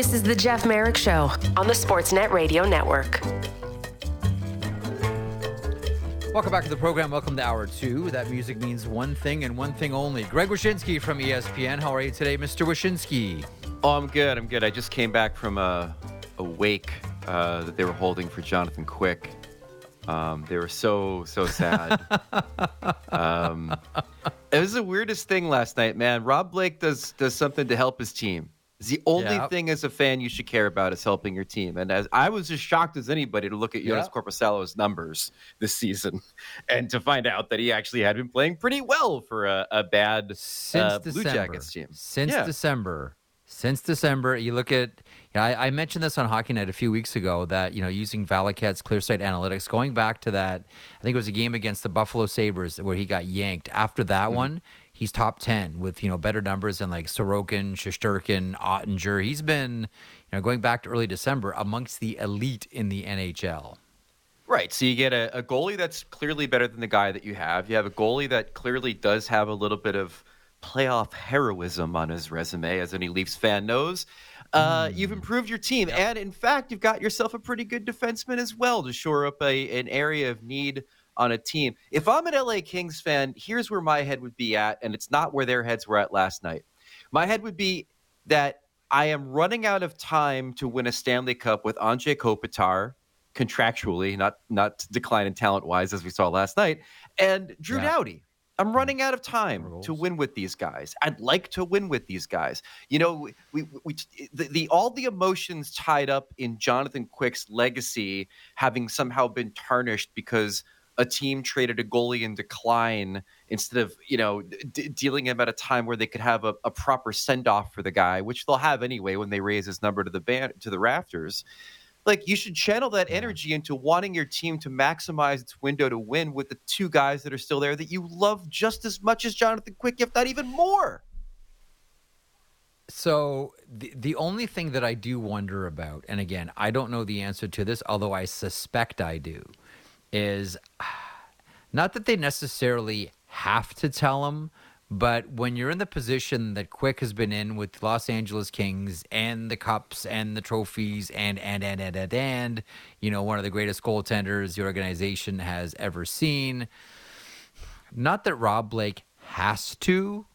This is the Jeff Marek Show on the Sportsnet Radio Network. Welcome back to the program. Welcome to hour two. That music means one thing and one thing only. Greg Wyshynski from ESPN. How are you today, Mr. Wyshynski? Oh, I'm good. I'm good. I just came back from a, a wake uh, that they were holding for Jonathan Quick. Um, they were so so sad. um, it was the weirdest thing last night, man. Rob Blake does does something to help his team. It's the only Yep. thing as a fan you should care about is helping your team. And as I was as shocked as anybody to look at Jonas Yep. Korpisalo's numbers this season, and to find out that he actually had been playing pretty well for a, a bad Since uh. Blue Jackets team. Since Yeah. December. Since December, you look at. You know, I, I mentioned this on Hockey Night a few weeks ago that you know using Valiquette's ClearSight Analytics, going back to that, I think it was a game against the Buffalo Sabres where he got yanked. After that Mm-hmm. one, he's top ten with you know better numbers than like Sorokin, Shesterkin, Oettinger. He's been you know going back to early December amongst the elite in the NHL. Right. So you get a, a goalie that's clearly better than the guy that you have. You have a goalie that clearly does have a little bit of playoff heroism on his resume, as any Leafs fan knows. Uh, You've improved your team, and in fact, you've got yourself a pretty good defenseman as well to shore up a an area of need on a team. If I'm an LA Kings fan, here's where my head would be at, and it's not where their heads were at last night. My head would be that I am running out of time to win a Stanley Cup with Anze Kopitar contractually, not not declining talent wise as we saw last night, and Drew Yeah. Doughty. I'm running out of time Rules. to win with these guys. I'd like to win with these guys. You know, we, we, we the, the all the emotions tied up in Jonathan Quick's legacy having somehow been tarnished because a team traded a goalie in decline instead of you know d- dealing him at a time where they could have a, a proper send off for the guy, which they'll have anyway when they raise his number to the band to the rafters. Like you should channel that energy into wanting your team to maximize its window to win with the two guys that are still there that you love just as much as Jonathan Quick, if not even more. So the the only thing that I do wonder about, and again, I don't know the answer to this, although I suspect I do, is not that they necessarily have to tell him, but when you're in the position that Quick has been in with Los Angeles Kings and the cups and the trophies and and and and and, and you know one of the greatest goaltenders the organization has ever seen. Not that Rob Blake has to,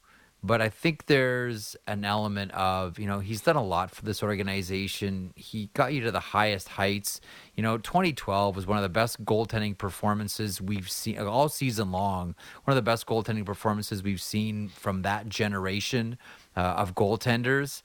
but I think there's an element of, you know, he's done a lot for this organization. He got you to the highest heights. You know, 2012 was one of the best goaltending performances we've seen all season long. One of the best goaltending performances we've seen from that generation uh, of goaltenders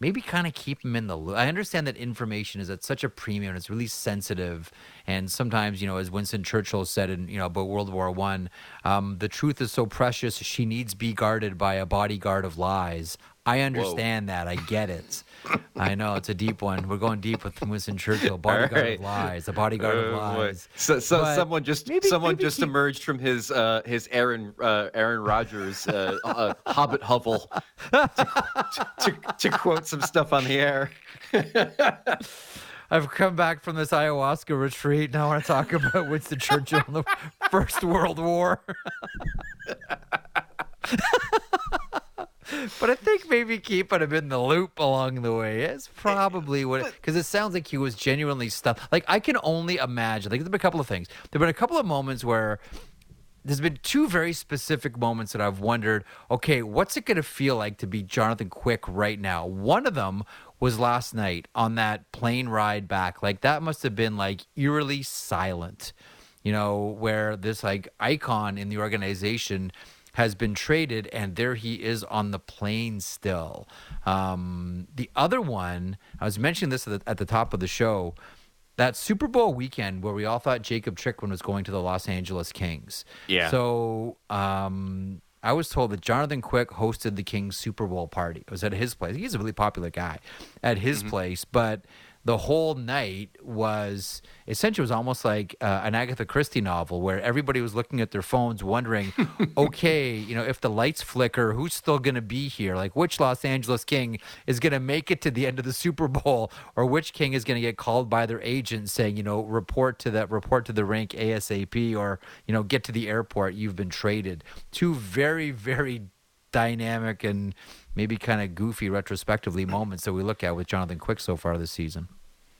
maybe kind of keep them in the loop. I understand that information is at such a premium; and it's really sensitive, and sometimes, you know, as Winston Churchill said in you know about World War One, um, the truth is so precious she needs be guarded by a bodyguard of lies. I understand that. I get it. I know it's a deep one. We're going deep with Winston Churchill. Bodyguard right. of lies. A bodyguard of Oh, boy. lies. So, so But someone just maybe- someone maybe just keep- emerged from his uh, his Aaron uh, Aaron Rodgers uh, uh, Hobbit hovel to, to, to quote some stuff on the air. I've come back from this ayahuasca retreat. Now I want to talk about Winston Churchill in the First World War. but I think maybe keeping him in the loop along the way is probably what, because it sounds like he was genuinely stuck. Like I can only imagine. Like there's been a couple of things. There've been a couple of moments where there's been two very specific moments that I've wondered, okay, what's it going to feel like to be Jonathan Quick right now? One of them was last night on that plane ride back. Like that must have been like eerily silent, you know, where this like icon in the organization has been traded and there he is on the plane still. Um, the other one, I was mentioning this at the, at the top of the show that Super Bowl weekend where we all thought Jacob Chychrun was going to the Los Angeles Kings. Yeah. So um, I was told that Jonathan Quick hosted the Kings Super Bowl party. It was at his place. He's a really popular guy at his place, but the whole night was essentially was almost like uh, an Agatha Christie novel where everybody was looking at their phones wondering, okay, you know, if the lights flicker, who's still going to be here? Like which Los Angeles King is going to make it to the end of the Super Bowl or which King is going to get called by their agent saying, you know, report to that report to the rink ASAP or, you know, get to the airport, you've been traded. Two very very dynamic and maybe kind of goofy retrospectively moments that we look at with Jonathan Quick so far this season.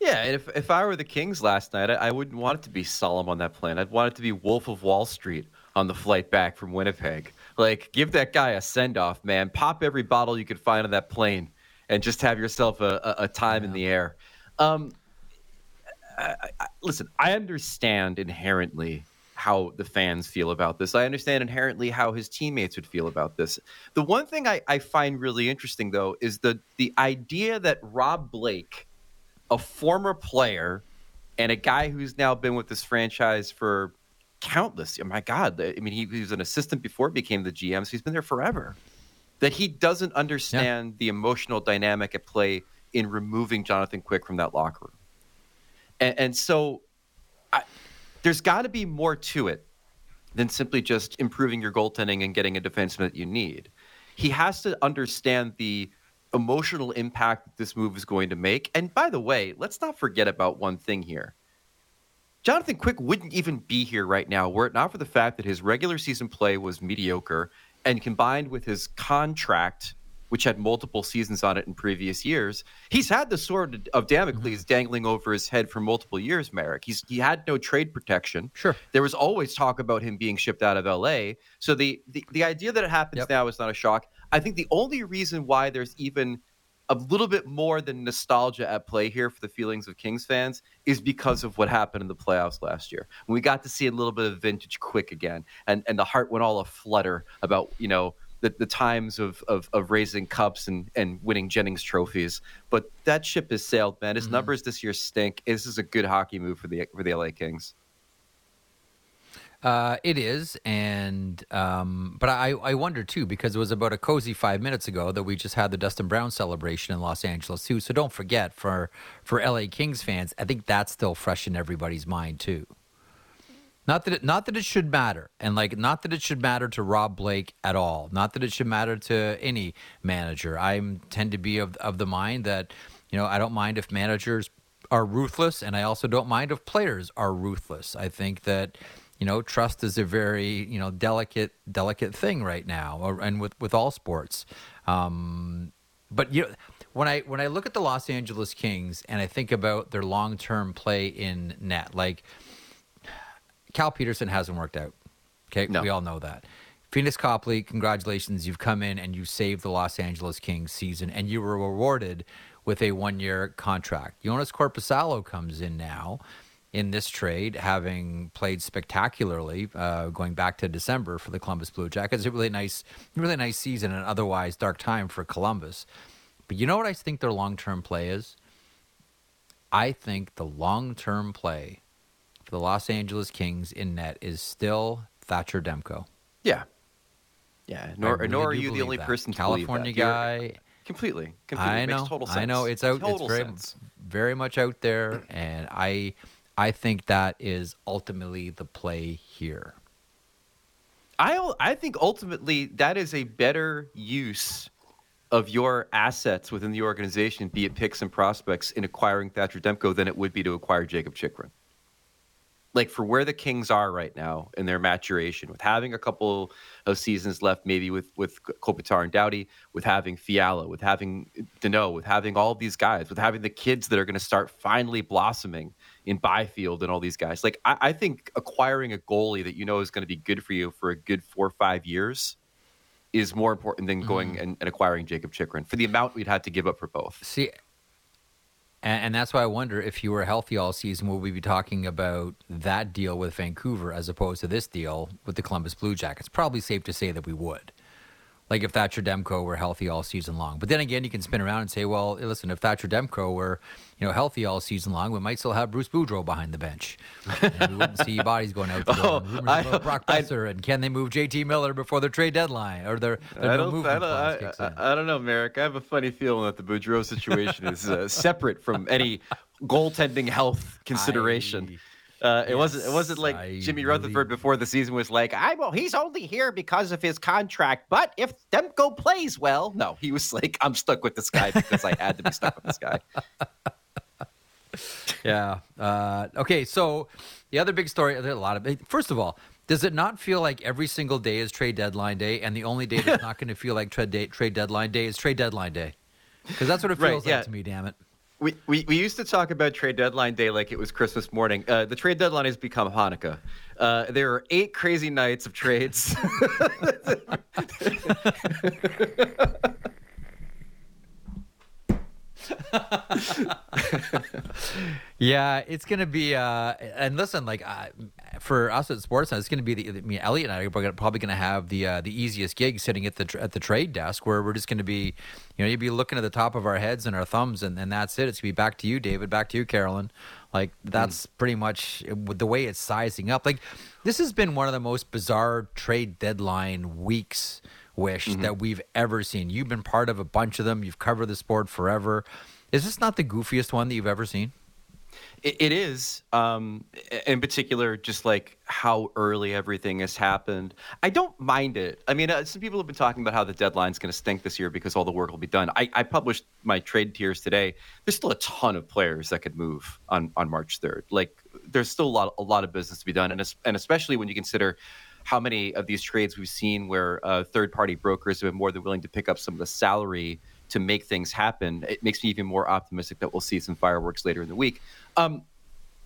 Yeah, and if, if I were the Kings last night, I, I wouldn't want it to be solemn on that plane. I'd want it to be Wolf of Wall Street on the flight back from Winnipeg. Like, give that guy a send off, man. Pop every bottle you could find on that plane and just have yourself a, a, a time yeah. in the air. Um, I, I, listen, I understand inherently how the fans feel about this. I understand inherently how his teammates would feel about this. The one thing I, I find really interesting, though, is the the idea that Rob Blake, a former player and a guy who's now been with this franchise for countless. Oh my God, I mean, he, he was an assistant before he became the GM, so he's been there forever. That he doesn't understand yeah. the emotional dynamic at play in removing Jonathan Quick from that locker room, and, and so I, there's got to be more to it than simply just improving your goaltending and getting a defenseman that you need. He has to understand the emotional impact that this move is going to make. And by the way, let's not forget about one thing here. Jonathan Quick wouldn't even be here right now were it not for the fact that his regular season play was mediocre and combined with his contract which had multiple seasons on it in previous years. He's had the sword of Damocles mm-hmm. dangling over his head for multiple years, Marek. He's he had no trade protection. Sure. There was always talk about him being shipped out of LA. So the the, the idea that it happens yep. now is not a shock. I think the only reason why there's even a little bit more than nostalgia at play here for the feelings of Kings fans is because of what happened in the playoffs last year. We got to see a little bit of vintage quick again and, and the heart went all aflutter about, you know, the, the times of, of, of raising cups and, and winning Jennings trophies. But that ship has sailed, man. His mm-hmm. numbers this year stink. This is a good hockey move for the for the LA Kings. Uh, it is, and um, but I, I wonder too because it was about a cozy five minutes ago that we just had the Dustin Brown celebration in Los Angeles too. So don't forget for for LA Kings fans, I think that's still fresh in everybody's mind too. Not that it, not that it should matter, and like not that it should matter to Rob Blake at all. Not that it should matter to any manager. I tend to be of of the mind that you know I don't mind if managers are ruthless, and I also don't mind if players are ruthless. I think that you know trust is a very you know delicate delicate thing right now, and with with all sports. Um, but you know when I when I look at the Los Angeles Kings and I think about their long term play in net, like Cal Petersen hasn't worked out. Okay, no. we all know that. Pheonix Copley, congratulations. You've come in and you saved the Los Angeles Kings season, and you were rewarded with a one year contract. Jonas Korpisalo comes in now in this trade, having played spectacularly, uh, going back to December for the Columbus Blue Jackets. A really nice, really nice season, and otherwise dark time for Columbus. But you know what I think their long term play is? I think the long term play for the Los Angeles Kings in net is still Thatcher Demko. Yeah. Yeah. Nor, really nor are you the only that. person California guy. Completely. Completely. I know. I know. It's out. Total it's very, sense. very much out there, and I, I think that is ultimately the play here. I I think ultimately that is a better use of your assets within the organization, be it picks and prospects, in acquiring Thatcher Demko than it would be to acquire Jacob Chychrun like for where the Kings are right now in their maturation, with having a couple of seasons left, maybe with with Kopitar and Doughty, with having Fiala, with having Danault, with having all these guys, with having the kids that are going to start finally blossoming in Byfield and all these guys. Like I, I think acquiring a goalie that you know is going to be good for you for a good four or five years is more important than going mm. and, and, acquiring Jakob Chychrun for the amount we'd have to give up for both. See, and, and, that's why I wonder if you were healthy all season, will we be talking about that deal with Vancouver as opposed to this deal with the Columbus Blue Jackets? Probably safe to say that we would like if Thatcher Demko were healthy all season long. But then again, you can spin around and say, well, listen, if Thatcher Demko were, you know, healthy all season long, we might still have Bruce Boudreau behind the bench. And we wouldn't see bodies going out the door. Oh, I, about Brock Boeser and can they move JT Miller before their trade deadline or their, their I don't, movement I don't, I, I, don't know, Marek. I have a funny feeling that the Boudreau situation is uh, separate from any goaltending health consideration. Uh, it yes, wasn't. It wasn't like I Jimmy. Rutherford before the season was like, "I well, he's only here because of his contract, but if Demko plays well, no, he was like, I'm stuck with this guy because I had to be stuck with this guy." yeah. Uh, okay. So the other big story. There's a lot of. First of all, Does it not feel like every single day is trade deadline day, and the only day that's not going to feel like trade day, trade deadline day is trade deadline day? Because that's what it Right, feels yeah. like to me. Damn it. We, we, we used to talk about trade deadline day like it was Christmas morning. Uh, the trade deadline has become Hanukkah. Uh, there are eight crazy nights of trades. Yeah, it's gonna be. Uh, and listen, like uh, for us at Sportsnet, it's gonna be the. I mean, Elliotte and I are probably gonna have the uh, the easiest gig sitting at the at the trade desk, where we're just gonna be, you know, you'd be looking at the top of our heads and our thumbs, and, and that's it. It's gonna be back to you, David. Back to you, Carolyn. Like that's pretty much the way it's sizing up. Like this has been one of the most bizarre trade deadline weeks. Wish that we've ever seen. You've been part of a bunch of them. You've covered the sport forever. Is this not the goofiest one that you've ever seen? It, it is, um, in particular, just like how early everything has happened. I don't mind it. I mean, uh, some people have been talking about how the deadline's going to stink this year because all the work will be done. I, I published my trade tiers today. There's still a ton of players that could move on, on March 3rd. Like, there's still a lot, a lot of business to be done, and and especially when you consider how many of these trades we've seen where uh, third-party brokers have been more than willing to pick up some of the salary to make things happen. It makes me even more optimistic that we'll see some fireworks later in the week. Um,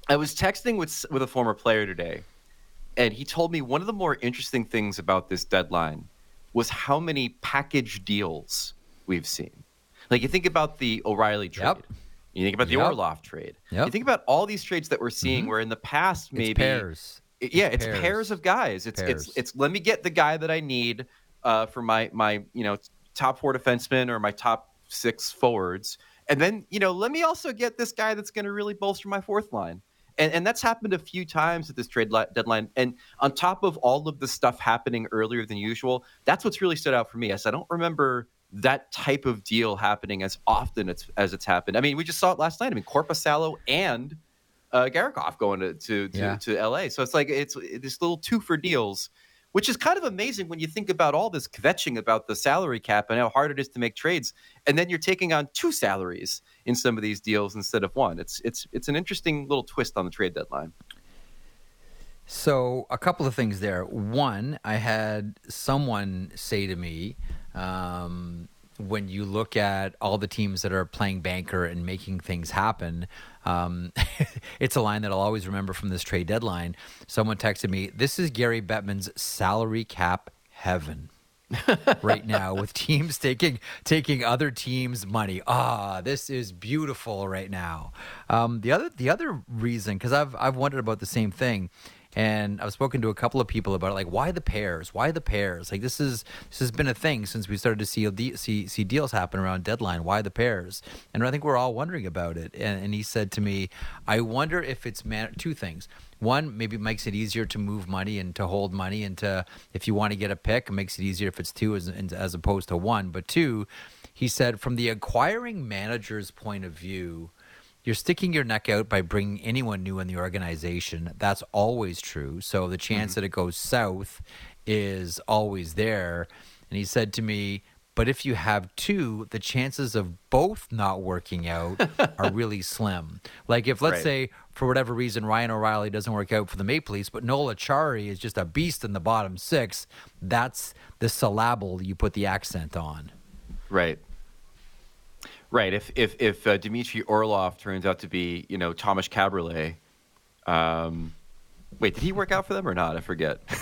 I was texting with with a former player today, and he told me one of the more interesting things about this deadline was how many package deals we've seen. Like you think about the O'Reilly trade, Yep. you think about the Yep. Orlov trade, Yep. you think about all these trades that we're seeing, where in the past maybe it's pairs. it- yeah, It's it's pairs. pairs. of guys. It's Pairs. it's it's let me get the guy that I need uh, for my my you know top four defensemen or my top six forwards, and then you know let me also get this guy that's going to really bolster my fourth line. And, and that's happened a few times at this trade li- deadline. And on top of all of the stuff happening earlier than usual, that's what's really stood out for me. As I don't remember that type of deal happening as often as, as it's happened. I mean, we just saw it last night. I mean, Korpisalo and uh, Gavrikov going to to, to, Yeah. to LA. So it's like it's this little two for deals, which is kind of amazing when you think about all this kvetching about the salary cap and how hard it is to make trades, and then you're taking on two salaries in some of these deals instead of one. It's it's it's an interesting little twist on the trade deadline. So a couple of things there. One, I had someone say to me, um, when you look at all the teams that are playing banker and making things happen, um, it's a line that I'll always remember from this trade deadline. Someone texted me, "This is Gary Bettman's salary cap heaven." right now with teams taking taking other teams' money. Ah, this is beautiful right now. Um, the other the other reason, because I've I've wondered about the same thing, and I've spoken to a couple of people about it, like why the pairs, why the pairs? Like this is this has been a thing since we started to see see see deals happen around deadline. Why the pairs? And I think we're all wondering about it. And, and he said to me, I wonder if it's man- two things. One, maybe it makes it easier to move money and to hold money, and to if you want to get a pick, it makes it easier if it's two as as opposed to one. But two, he said, from the acquiring manager's point of view, you're sticking your neck out by bringing anyone new in the organization. That's always true. So the chance mm-hmm. that it goes south is always there. And he said to me, but if you have two, the chances of both not working out are really slim. Like if let's Right. say for whatever reason Ryan O'Reilly doesn't work out for the Maple Leafs, but Noel Acciari is just a beast in the bottom six, that's the syllable you put the accent on. Right. Right. If if if uh, Dmitry Orlov turns out to be you know Thomas Kaberle, um, wait, did he work out for them or not? I forget.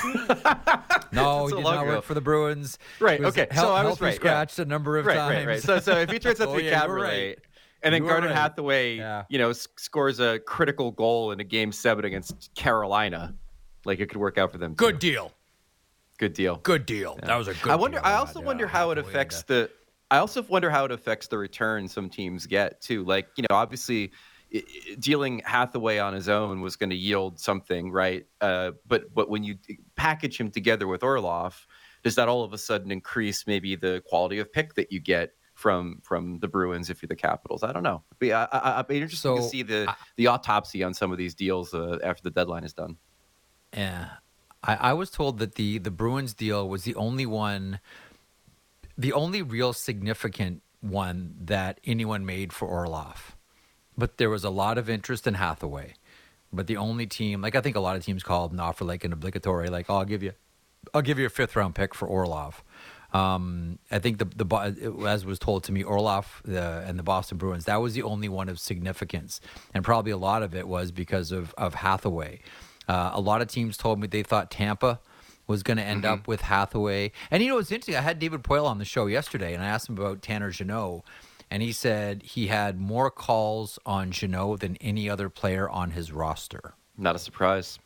No, he did not ago. work for the Bruins. Right, okay, so I was right, yeah. scratched a number of right, times. right, right. So so if he turns out to Oh, be yeah, Kaberle, right. and then Garnet right. Hathaway, Yeah. you know, s- scores a critical goal in a game seven against Carolina, like it could work out for them. too. Good deal. good deal. Good deal. That was a good. I wonder. deal I also wonder uh, how it affects and, the. I also wonder how it affects the return some teams get too. Like you know, obviously, dealing Hathaway on his own was going to yield something, right? Uh, but but when you package him together with Orlov, does that all of a sudden increase maybe the quality of pick that you get from from the Bruins if you're the Capitals? I don't know. But yeah, I, I, I'd be interested to see the I- the autopsy on some of these deals uh, after the deadline is done. Yeah, I, I was told that the the Bruins deal was the only one, the only real significant one that anyone made for Orlov, but there was a lot of interest in Hathaway. but the only team, like I think a lot of teams called and offer like an obligatory, like oh, I'll give you, I'll give you a fifth round pick for Orlov. Um, I think the the as was told to me, Orlov the, and the Boston Bruins that was the only one of significance, and probably a lot of it was because of of Hathaway. Uh, a lot of teams told me they thought Tampa was going to end mm-hmm. up with Hathaway, and you know it's interesting. I had David Poile on the show yesterday, and I asked him about Tanner Jeannot, and he said he had more calls on Jeannot than any other player on his roster. Not a surprise.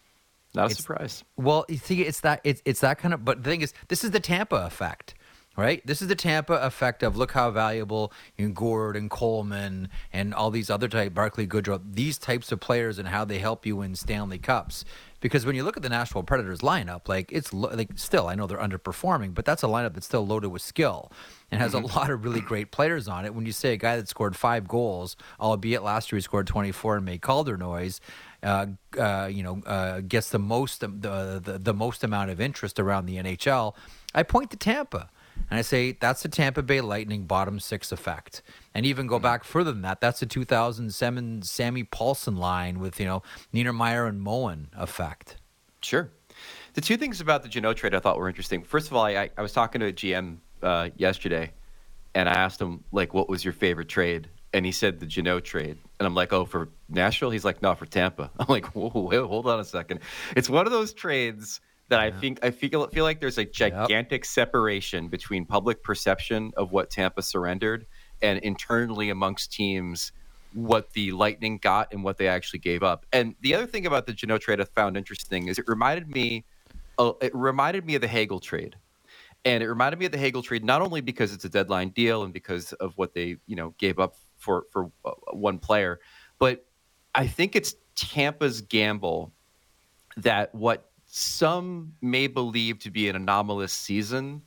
Not a it's, surprise. Well, you see, it's that it's it's that kind of. But the thing is, this is the Tampa effect, right? This is the Tampa effect of look how valuable you know, Gourde and Coleman and all these other type Barclay Goodrow, these types of players and how they help you win Stanley Cups. Because when you look at the Nashville Predators lineup, like it's lo- like still, I know they're underperforming, but that's a lineup that's still loaded with skill and has mm-hmm. a lot of really great players on it. When you say a guy that scored five goals, albeit last year he scored 24 and made Calder noise, uh, uh, you know, uh, gets the most the, the the most amount of interest around the NHL, I point to Tampa. And I say that's the Tampa Bay Lightning bottom six effect. And even go back further than that, that's the 2007 Sammy Pahlsson line with, you know, Niedermayer and Moen effect. Sure. The two things about the Jeannot trade I thought were interesting. First of all, I, I was talking to a GM uh, yesterday, and I asked him, like, what was your favorite trade? And he said the Jeannot trade. And I'm like, oh, for Nashville? He's like, no, for Tampa. I'm like, whoa, whoa, hold on a second. It's one of those trades that yeah. I think I feel feel like there's a gigantic yep. separation between public perception of what Tampa surrendered and internally amongst teams what the Lightning got and what they actually gave up. And the other thing about the Jeannot trade I found interesting is it reminded me, uh, it reminded me of the Hagel trade, and it reminded me of the Hagel trade not only because it's a deadline deal and because of what they you know gave up for for uh, one player, but I think it's Tampa's gamble that what some may believe to be an anomalous season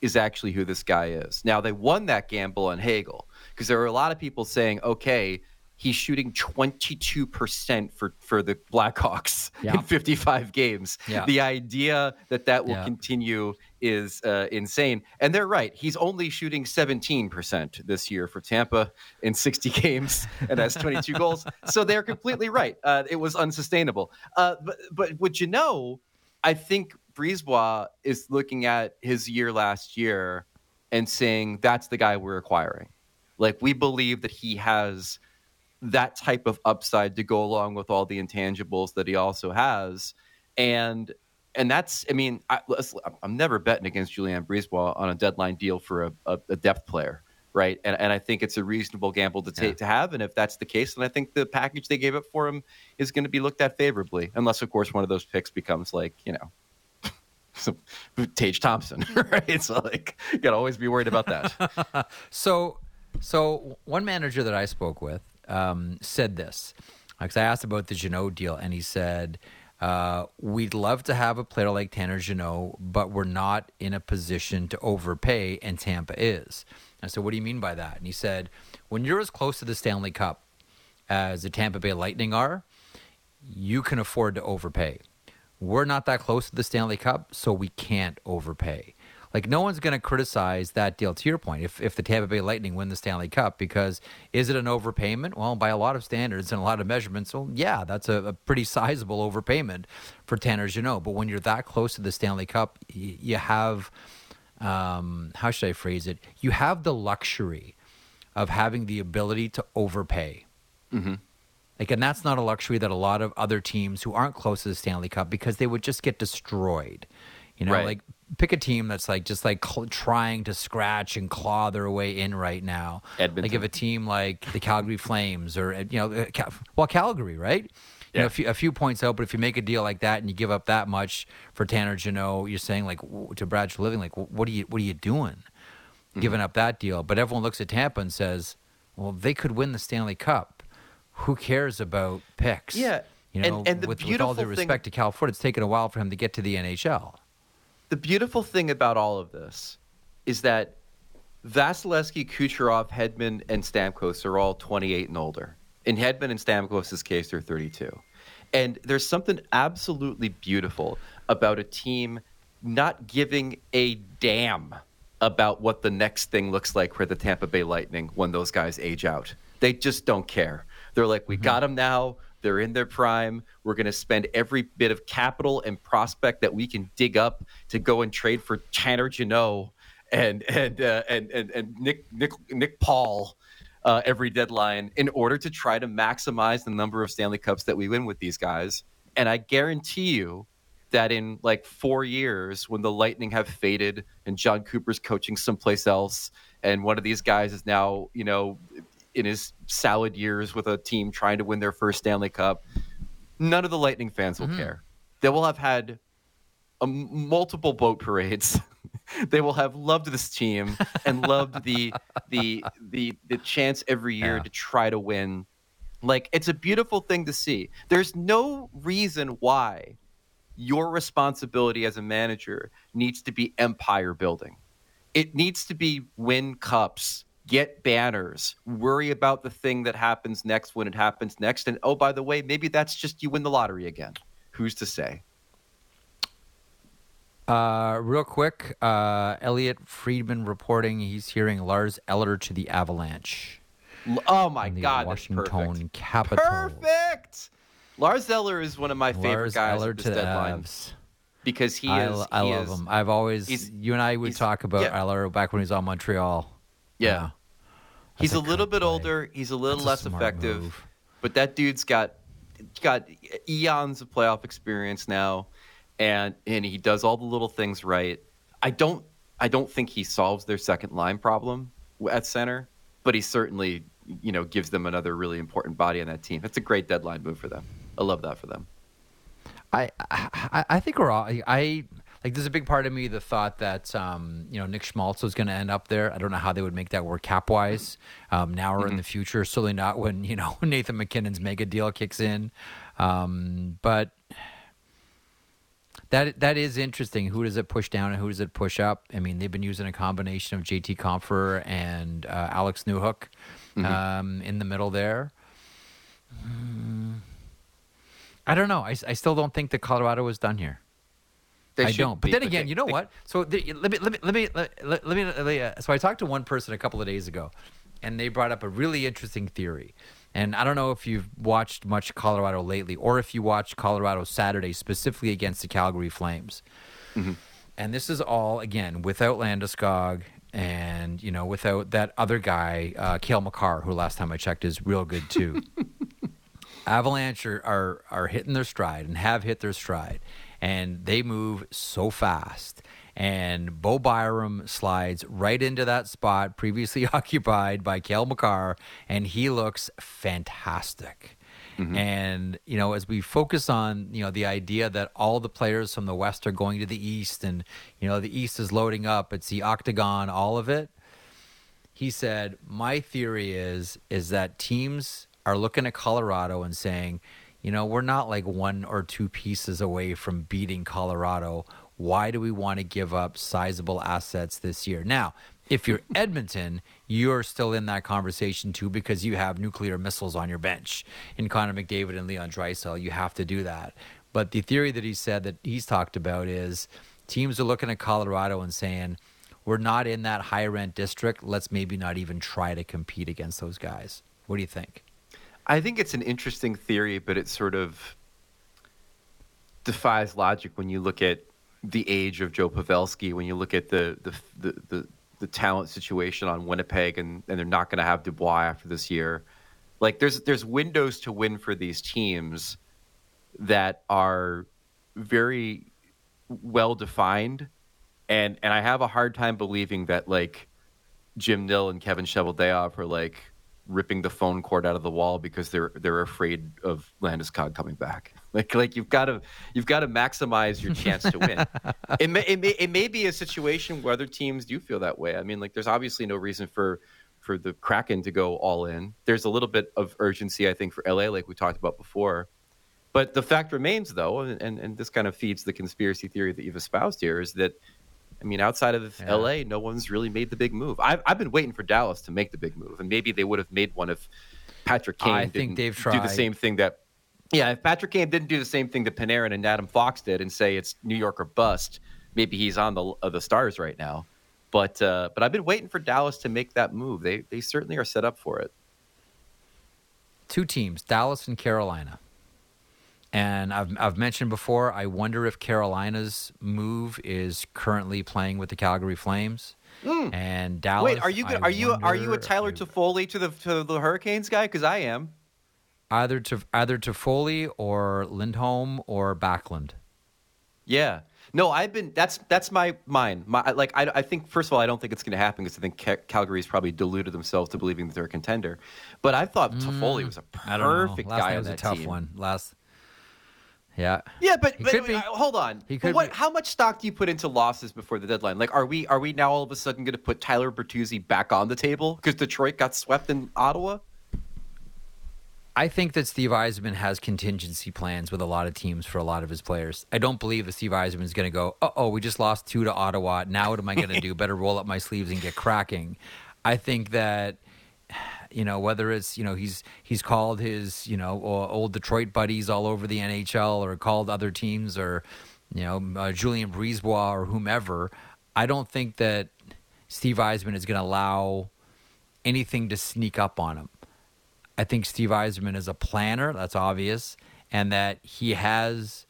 is actually who this guy is. Now they won that gamble on Hagel because there are a lot of people saying, okay, he's shooting 22% for, for the Blackhawks yeah. in 55 games. Yeah. The idea that that will yeah. continue is uh, insane. And they're right. He's only shooting 17% this year for Tampa in 60 games and has 22 goals. So they're completely right. Uh, it was unsustainable. Uh, but, but what you know, I think Brisebois is looking at his year last year and saying that's the guy we're acquiring. Like we believe that he has that type of upside to go along with all the intangibles that he also has, and and that's I mean I, am never betting against Julien Brisebois on a deadline deal for a, a, a depth player right? And and I think it's a reasonable gamble to take yeah. to have. And if that's the case, then I think the package they gave up for him is going to be looked at favorably, unless of course one of those picks becomes like you know. Some Tage Thompson, right? So like, you gotta always be worried about that. so, so one manager that I spoke with um, said this because I asked about the Jeannot deal, and he said, uh, we'd love to have a player like Tanner Jeannot, but we're not in a position to overpay, and Tampa is. I said, What do you mean by that? And he said, When you're as close to the Stanley Cup as the Tampa Bay Lightning are, you can afford to overpay. We're not that close to the Stanley Cup, so we can't overpay. Like no one's going to criticize that deal. To your point, if if the Tampa Bay Lightning win the Stanley Cup, because is it an overpayment? Well, by a lot of standards and a lot of measurements, well, yeah, that's a, a pretty sizable overpayment for Tanner Jeannot. But when you're that close to the Stanley Cup, y- you have um, how should I phrase it? You have the luxury of having the ability to overpay. Mm-hmm. Like, and that's not a luxury that a lot of other teams who aren't close to the Stanley Cup because they would just get destroyed. You know, right. like pick a team that's like just like cl- trying to scratch and claw their way in right now. Edmonton. Like if a team like the Calgary Flames or you know, uh, well Calgary, right? You know, a few, a few points out. But if you make a deal like that and you give up that much for Tanner Jeannot, you're saying like to Brad Treliving, like what are you what are you doing, mm-hmm. giving up that deal? But everyone looks at Tampa and says, well, they could win the Stanley Cup. Who cares about picks? Yeah. You know, and, and with, with, all due respect thing, to Cal Foote, it's taken a while for him to get to the NHL. The beautiful thing about all of this is that Vasilevskiy, Kucherov, Hedman, and Stamkos are all 28 and older. In Hedman and Stamkos' case, they're 32. And there's something absolutely beautiful about a team not giving a damn about what the next thing looks like for the Tampa Bay Lightning when those guys age out. They just don't care. They're like, we mm-hmm. got them now. They're in their prime. We're going to spend every bit of capital and prospect that we can dig up to go and trade for Tanner Jeannot and and uh, and, and and Nick Nick Nick Paul uh, every deadline in order to try to maximize the number of Stanley Cups that we win with these guys. And I guarantee you that in like four years, when the Lightning have faded and Jon Cooper's coaching someplace else, and one of these guys is now, you know, in his salad years with a team trying to win their first Stanley Cup, none of the Lightning fans will mm-hmm. care. They will have had a, multiple boat parades. They will have loved this team and loved the the the the chance every year yeah. to try to win. Like it's a beautiful thing to see. There's no reason why your responsibility as a manager needs to be empire building. It needs to be win cups, get banners, worry about the thing that happens next when it happens next. And oh, by the way, maybe that's just you win the lottery again. Who's to say? Uh, real quick, uh, Elliotte Friedman reporting he's hearing Lars Eller to the Avalanche. Oh my God, Washington Capitals. Perfect. Lars Eller is one of my favorite Lars guys Eller this deadline because he I, is. I he love is, him. I've always you and I would talk about yeah. Eller back when he was on Montreal. Yeah, yeah. he's a, a little bit play. older. He's a little That's less a effective, move. but that dude's got got eons of playoff experience now, and and he does all the little things right. I don't I don't think he solves their second line problem at center, but he certainly you know gives them another really important body on that team. That's a great deadline move for them. I love that for them. I I, I think we're all I like. There's a big part of me the thought that um, you know Nick Schmaltz was going to end up there. I don't know how they would make that work cap wise um, now or mm-hmm. in the future. Certainly not when you know Nathan MacKinnon's mega deal kicks in. Um, but that that is interesting. Who does it push down and who does it push up? I mean, they've been using a combination of JT Compher and uh, Alex Newhook mm-hmm. um, in the middle there. Mm. I don't know. I, I still don't think that Colorado is done here. They I don't. But be, then again, you know they, what? So the, let me let me let me let. Let me uh, so I talked to one person a couple of days ago, and they brought up a really interesting theory. And I don't know if you've watched much Colorado lately, or if you watched Colorado Saturday specifically against the Calgary Flames. Mm-hmm. And this is all again without Landeskog and you know without that other guy, uh, Cale Makar, who last time I checked is real good too. Avalanche are, are, are hitting their stride and have hit their stride, and they move so fast. And Bo Byram slides right into that spot previously occupied by Cale Makar, and he looks fantastic. Mm-hmm. And you know, as we focus on you know the idea that all the players from the West are going to the East, and you know the East is loading up, it's the octagon, all of it. He said, "My theory is is that teams are looking at Colorado and saying, you know, we're not like one or two pieces away from beating Colorado. Why do we want to give up sizable assets this year? Now, if you're Edmonton, you're still in that conversation too because you have nuclear missiles on your bench in Connor McDavid and Leon Draisaitl. You have to do that. But the theory that he said that he's talked about is teams are looking at Colorado and saying, we're not in that high rent district. Let's maybe not even try to compete against those guys. What do you think? I think it's an interesting theory, but it sort of defies logic when you look at the age of Joe Pavelski, when you look at the the the, the, the talent situation on Winnipeg, and, and they're not going to have Dubois after this year. Like there's there's windows to win for these teams that are very well defined, and and I have a hard time believing that like Jim Nill and Kevin Cheveldayoff are like ripping the phone cord out of the wall because they're they're afraid of Landeskog coming back. Like like you've got to you've got to maximize your chance to win. it may, it may it may be a situation where other teams do feel that way. I mean, like there's obviously no reason for for the Kraken to go all in. There's a little bit of urgency, I think, for LA, like we talked about before. But the fact remains, though, and, and this kind of feeds the conspiracy theory that you've espoused here, is that I mean, outside of yeah. LA, no one's really made the big move. I've, I've been waiting for Dallas to make the big move, and maybe they would have made one if Patrick Kane I didn't do the same thing that. Yeah, if Patrick Kane didn't do the same thing that Panarin and Adam Fox did and say it's New York or bust, maybe he's on the uh, the stars right now. But uh, but I've been waiting for Dallas to make that move. They they certainly are set up for it. Two teams, Dallas and Carolina. And I've I've mentioned before. I wonder if Carolina's move is currently playing with the Calgary Flames. And Dallas. Wait, are you gonna, are you are you a Tyler Toffoli to the to the Hurricanes guy? Because I am. either to either Toffoli or Lindholm or Backlund? Yeah. No, I've been. That's that's my mine. My like. I, I think first of all, I don't think it's going to happen because I think Ca- Calgary's probably deluded themselves to believing that they're a contender. But I thought Toffoli was a Mm, I don't know. perfect guy on was that a tough team. one. Last. Yeah. Yeah, but, He but hold on. He could what, be. How much stock do you put into losses before the deadline? Like, are we are we now all of a sudden going to put Tyler Bertuzzi back on the table because Detroit got swept in Ottawa? I think that Steve Yzerman has contingency plans with a lot of teams for a lot of his players. I don't believe that Steve Yzerman is going to go, "Uh oh, we just lost two to Ottawa. Now what am I going to do? Better roll up my sleeves and get cracking." I think that you know whether it's you know he's he's called his you know old Detroit buddies all over the NHL or called other teams or you know uh, Julien Brisebois or whomever. I don't think that Steve Yzerman is going to allow anything to sneak up on him. I think Steve Yzerman is a planner, that's obvious, and that he has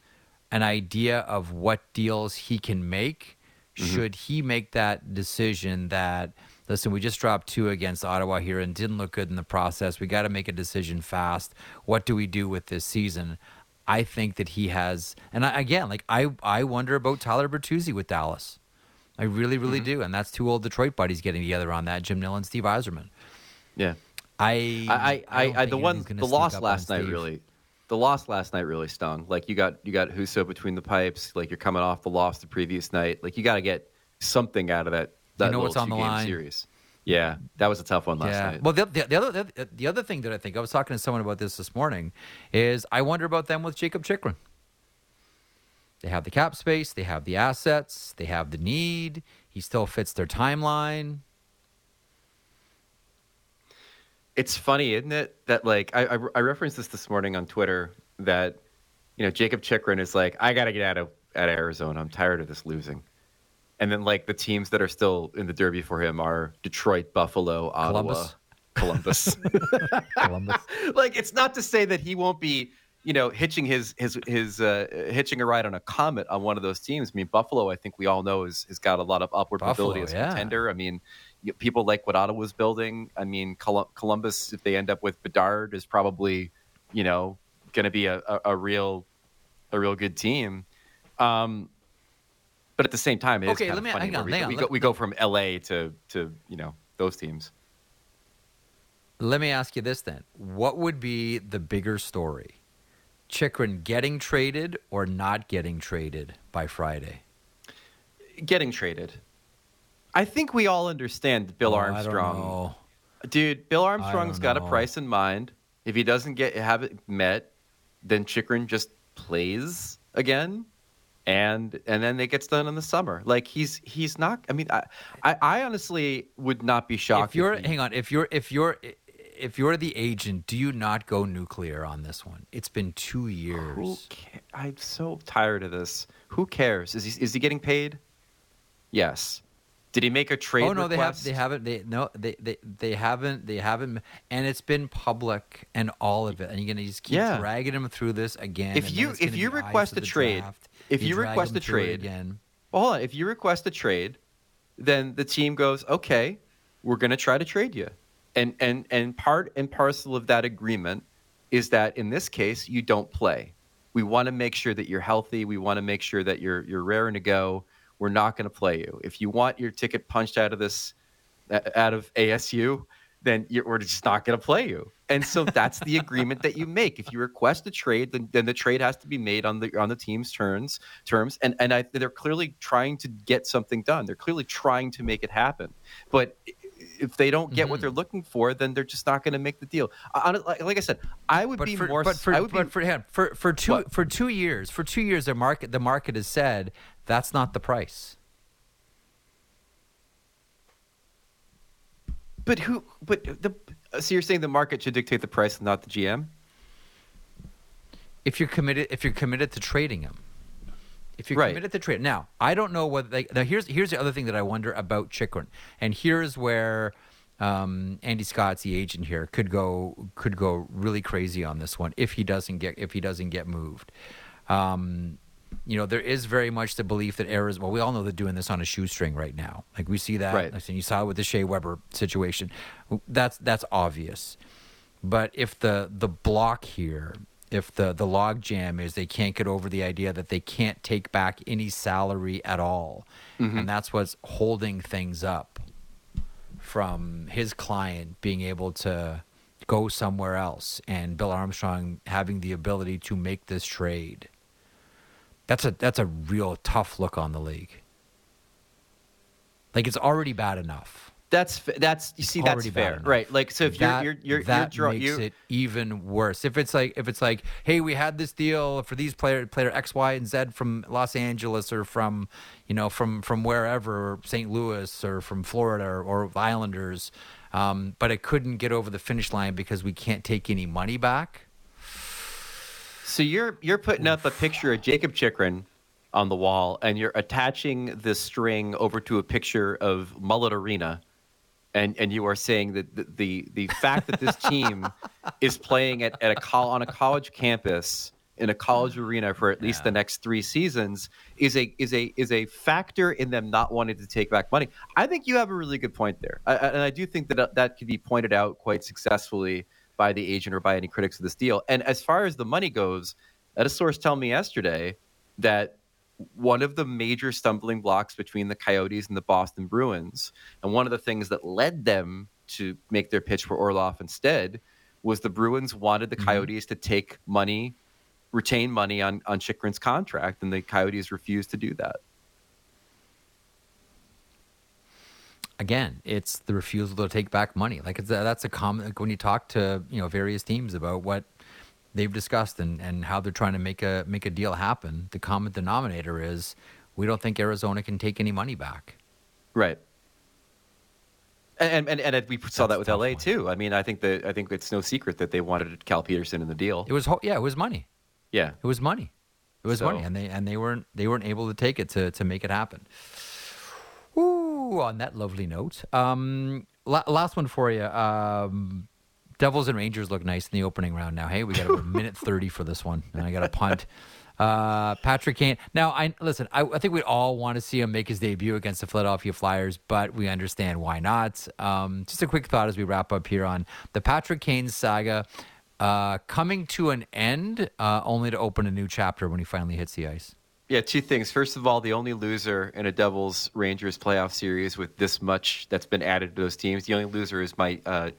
an idea of what deals he can make. Should he make that decision that, listen, we just dropped two against Ottawa here and didn't look good in the process. We got to make a decision fast. What do we do with this season? I think that he has, and I, again, like I, I wonder about Tyler Bertuzzi with Dallas. I really, really mm-hmm. do, and that's two old Detroit buddies getting together on that: Jim Nill and Steve Yzerman. Yeah. I, I, I, I, I the one, the loss last night Steve. really, the loss last night really stung. Like you got, you got Husso between the pipes. Like you're coming off the loss the previous night. Like you got to get something out of that. That know little what's on the line. series. Yeah, that was a tough one last yeah. night. Well, the, the, the other the, the other thing that I think I was talking to someone about this this morning is I wonder about them with Jacob Chychrun. They have the cap space, they have the assets, they have the need. He still fits their timeline. It's funny, isn't it? That like I, I I referenced this this morning on Twitter that you know Jacob Chychrun is like I got to get out of out of Arizona. I'm tired of this losing. And then like the teams that are still in the derby for him are Detroit, Buffalo, Ottawa, Columbus. Columbus. like it's not to say that he won't be you know hitching his his his uh, hitching a ride on a comet on one of those teams. I mean Buffalo, I think we all know is has got a lot of upward Buffalo, mobility as a yeah. contender. I mean people like what Ottawa's building. I mean Colum- Columbus, if they end up with Bedard, is probably you know going to be a, a, a real a real good team. Um, but at the same time, it is Okay, kind let of me- funny hang on, we, hang on, we, go, we go from L.A. to to you know those teams. Let me ask you this then. What would be the bigger story? Chychrun getting traded or not getting traded by Friday? Getting traded. I think we all understand Bill Oh, Armstrong. Dude, Bill Armstrong's got a price in mind. If he doesn't get have it met, then Chychrun just plays again, and and then it gets done in the summer. Like he's he's not. I mean, I I, I honestly would not be shocked. if you're he- hang on if you're if you're if you're the agent do you not go nuclear on this one it's been two years I'm so tired of this. Who cares? Is he is he getting paid? Yes. Did he make a trade? oh no they have. They haven't. they no they, they they haven't they haven't and it's been public and all of it and you're gonna just keep Yeah. dragging him through this again If you- if you request a trade- draft. If you drag request a trade, again Well, hold on. If you request a trade, then the team goes, okay, we're going to try to trade you. And, and, and part and parcel of that agreement is that in this case, you don't play. We want to make sure that you're healthy. We want to make sure that you're, you're raring to go. We're not going to play you. If you want your ticket punched out of this, uh, out of ASU, then you're, we're just not going to play you. And so that's the agreement that you make. If you request a trade, then, then the trade has to be made on the on the team's terms terms. And and I, they're clearly trying to get something done. They're clearly trying to make it happen. But if they don't get what Mhm. they're looking for, then they're just not going to make the deal. I- like, like I said, I would but be for, more. but for, I would but be, for, on, for for two What? for two years for two years the market the market has said that's not the price but who? But the. So you're saying the market should dictate the price, and not the GM? if you're committed if you're committed to trading him if you're Right. committed to trade now i don't know whether they now here's here's the other thing that i wonder about Chychrun and here's where um, Andy Scott's the agent here could go could go really crazy on this one if he doesn't get if he doesn't get moved. Um, you know, there is very much the belief that Arizona. Well, we all know they're doing this on a shoestring right now. Like we see that, Right. and you saw it with the Shea Weber situation. That's that's obvious. But if the the block here, if the the log jam is they can't get over the idea that they can't take back any salary at all, mm-hmm. and that's what's holding things up from his client being able to go somewhere else and Bill Armstrong having the ability to make this trade. That's a that's a real tough look on the league. Like it's already bad enough. That's that's you see that's fair, right? Like so if that, you're you're you're, that you're, makes you it even worse. If it's like if it's like, hey, we had this deal for these player player X, Y, and Z from Los Angeles or from you know from from wherever St. Louis or from Florida or, or Islanders, um, but it couldn't get over the finish line because we can't take any money back. So you're you're putting up a picture of Jakob Chychrun on the wall, and you're attaching this string over to a picture of Mullet Arena, and and you are saying that the the, the fact that this team is playing at, at a col- on a college campus in a college arena for at least the next three seasons is a is a is a factor in them not wanting to take back money. I think you have a really good point there, I, I- and I do think that uh, that could be pointed out quite successfully by the agent or by any critics of this deal. And as far as the money goes, I had a source tell me yesterday that one of the major stumbling blocks between the Coyotes and the Boston Bruins, and one of the things that led them to make their pitch for Orlov instead, was the Bruins wanted the mm-hmm. Coyotes to take money, retain money on on Chychrun's contract, and the Coyotes refused to do that. Again, it's the refusal to take back money. Like it's a, that's a common like when you talk to you know various teams about what they've discussed and, and how they're trying to make a make a deal happen. The common denominator is we don't think Arizona can take any money back. Right. And and and, we saw That's that with LA one. too. I mean, I think that I think it's no secret that they wanted Cal Petersen in the deal. It was yeah, it was money. Yeah. It was money. It was So- money, and they and they weren't they weren't able to take it to to make it happen. On that lovely note, um, la- last one for you. Um, Devils and Rangers look nice in the opening round. Now, hey, we got a minute thirty for this one, and I got a punt. Uh, Patrick Kane. Now, I listen. I, I think we all want to see him make his debut against the Philadelphia Flyers, but we understand why not. Um, just a quick thought as we wrap up here on the Patrick Kane saga. Uh, coming to an end, uh, only to open a new chapter when he finally hits the ice. Yeah, two things. First of all, the only loser in a Devils Rangers playoff series with this much that's been added to those teams, the only loser is my uh,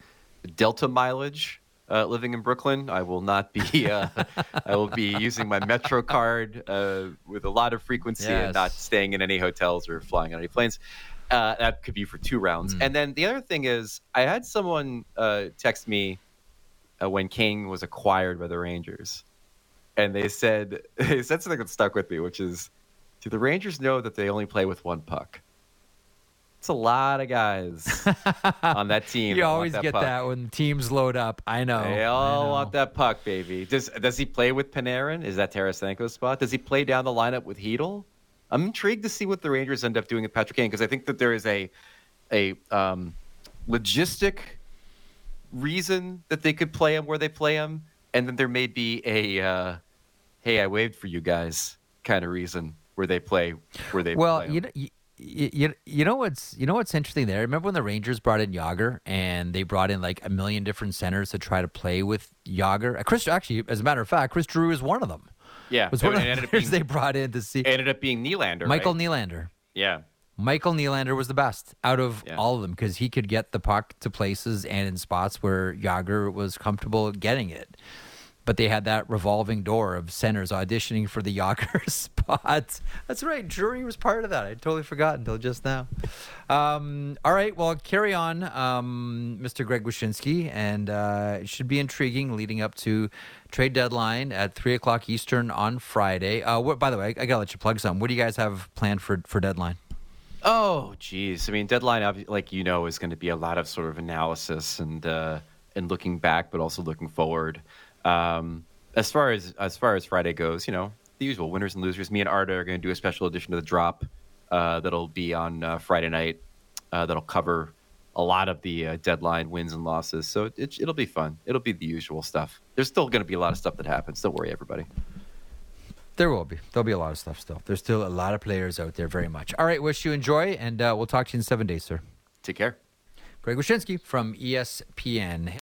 Delta mileage uh, living in Brooklyn. I will not be. Uh, I will be using my Metro card uh, with a lot of frequency Yes. and not staying in any hotels or flying on any planes. Uh, that could be for two rounds. And then the other thing is, I had someone uh, text me uh, when Kane was acquired by the Rangers and they said they said something that stuck with me, which is, do the Rangers know that they only play with one puck? It's a lot of guys on that team. You that always get puck. that when teams load up. I know. They all know. want that puck, baby. Does does he play with Panarin? Is that Tarasenko's spot? Does he play down the lineup with Chytil? I'm intrigued to see what the Rangers end up doing with Patrick Kane because I think that there is a a um, logistic reason that they could play him where they play him, and then there may be a uh, hey, I waved for you guys kind of reason where they play where they Well, play you know, you, you, you know what's you know what's interesting there. Remember when the Rangers brought in Jagr and they brought in like a million different centers to try to play with Jagr. Uh, Chris, actually, as a matter of fact, Chris Drew is one of them. yeah, Was one it of the being, they brought in to see ended up being Nylander. Michael right? Nylander. yeah. Michael Nylander was the best out of Yeah. all of them because he could get the puck to places and in spots where Jagr was comfortable getting it. But they had that revolving door of centers auditioning for the Jagr spots. That's right. Drury was part of that. I totally forgot until just now. Um, all right. Well, carry on, um, Mr. Greg Wyshynski. And uh, it should be intriguing leading up to trade deadline at 3 o'clock Eastern on Friday. Uh, what, by the way, I, I got to let you plug some. What do you guys have planned for, for deadline? Oh, geez. I mean, deadline, like you know, is going to be a lot of sort of analysis and uh, and looking back, but also looking forward. Um, as far as as far as Friday goes, you know, the usual winners and losers. Me and Arda are going to do a special edition of the drop uh, that'll be on uh, Friday night. Uh, that'll cover a lot of the uh, deadline wins and losses. So it, it'll be fun. It'll be the usual stuff. There's still going to be a lot of stuff that happens. Don't worry, everybody. There will be. There'll be a lot of stuff still. There's still a lot of players out there, very much. All right, Wyshynski, and uh, we'll talk to you in seven days, sir. Take care. Greg Wyshynski from ESPN.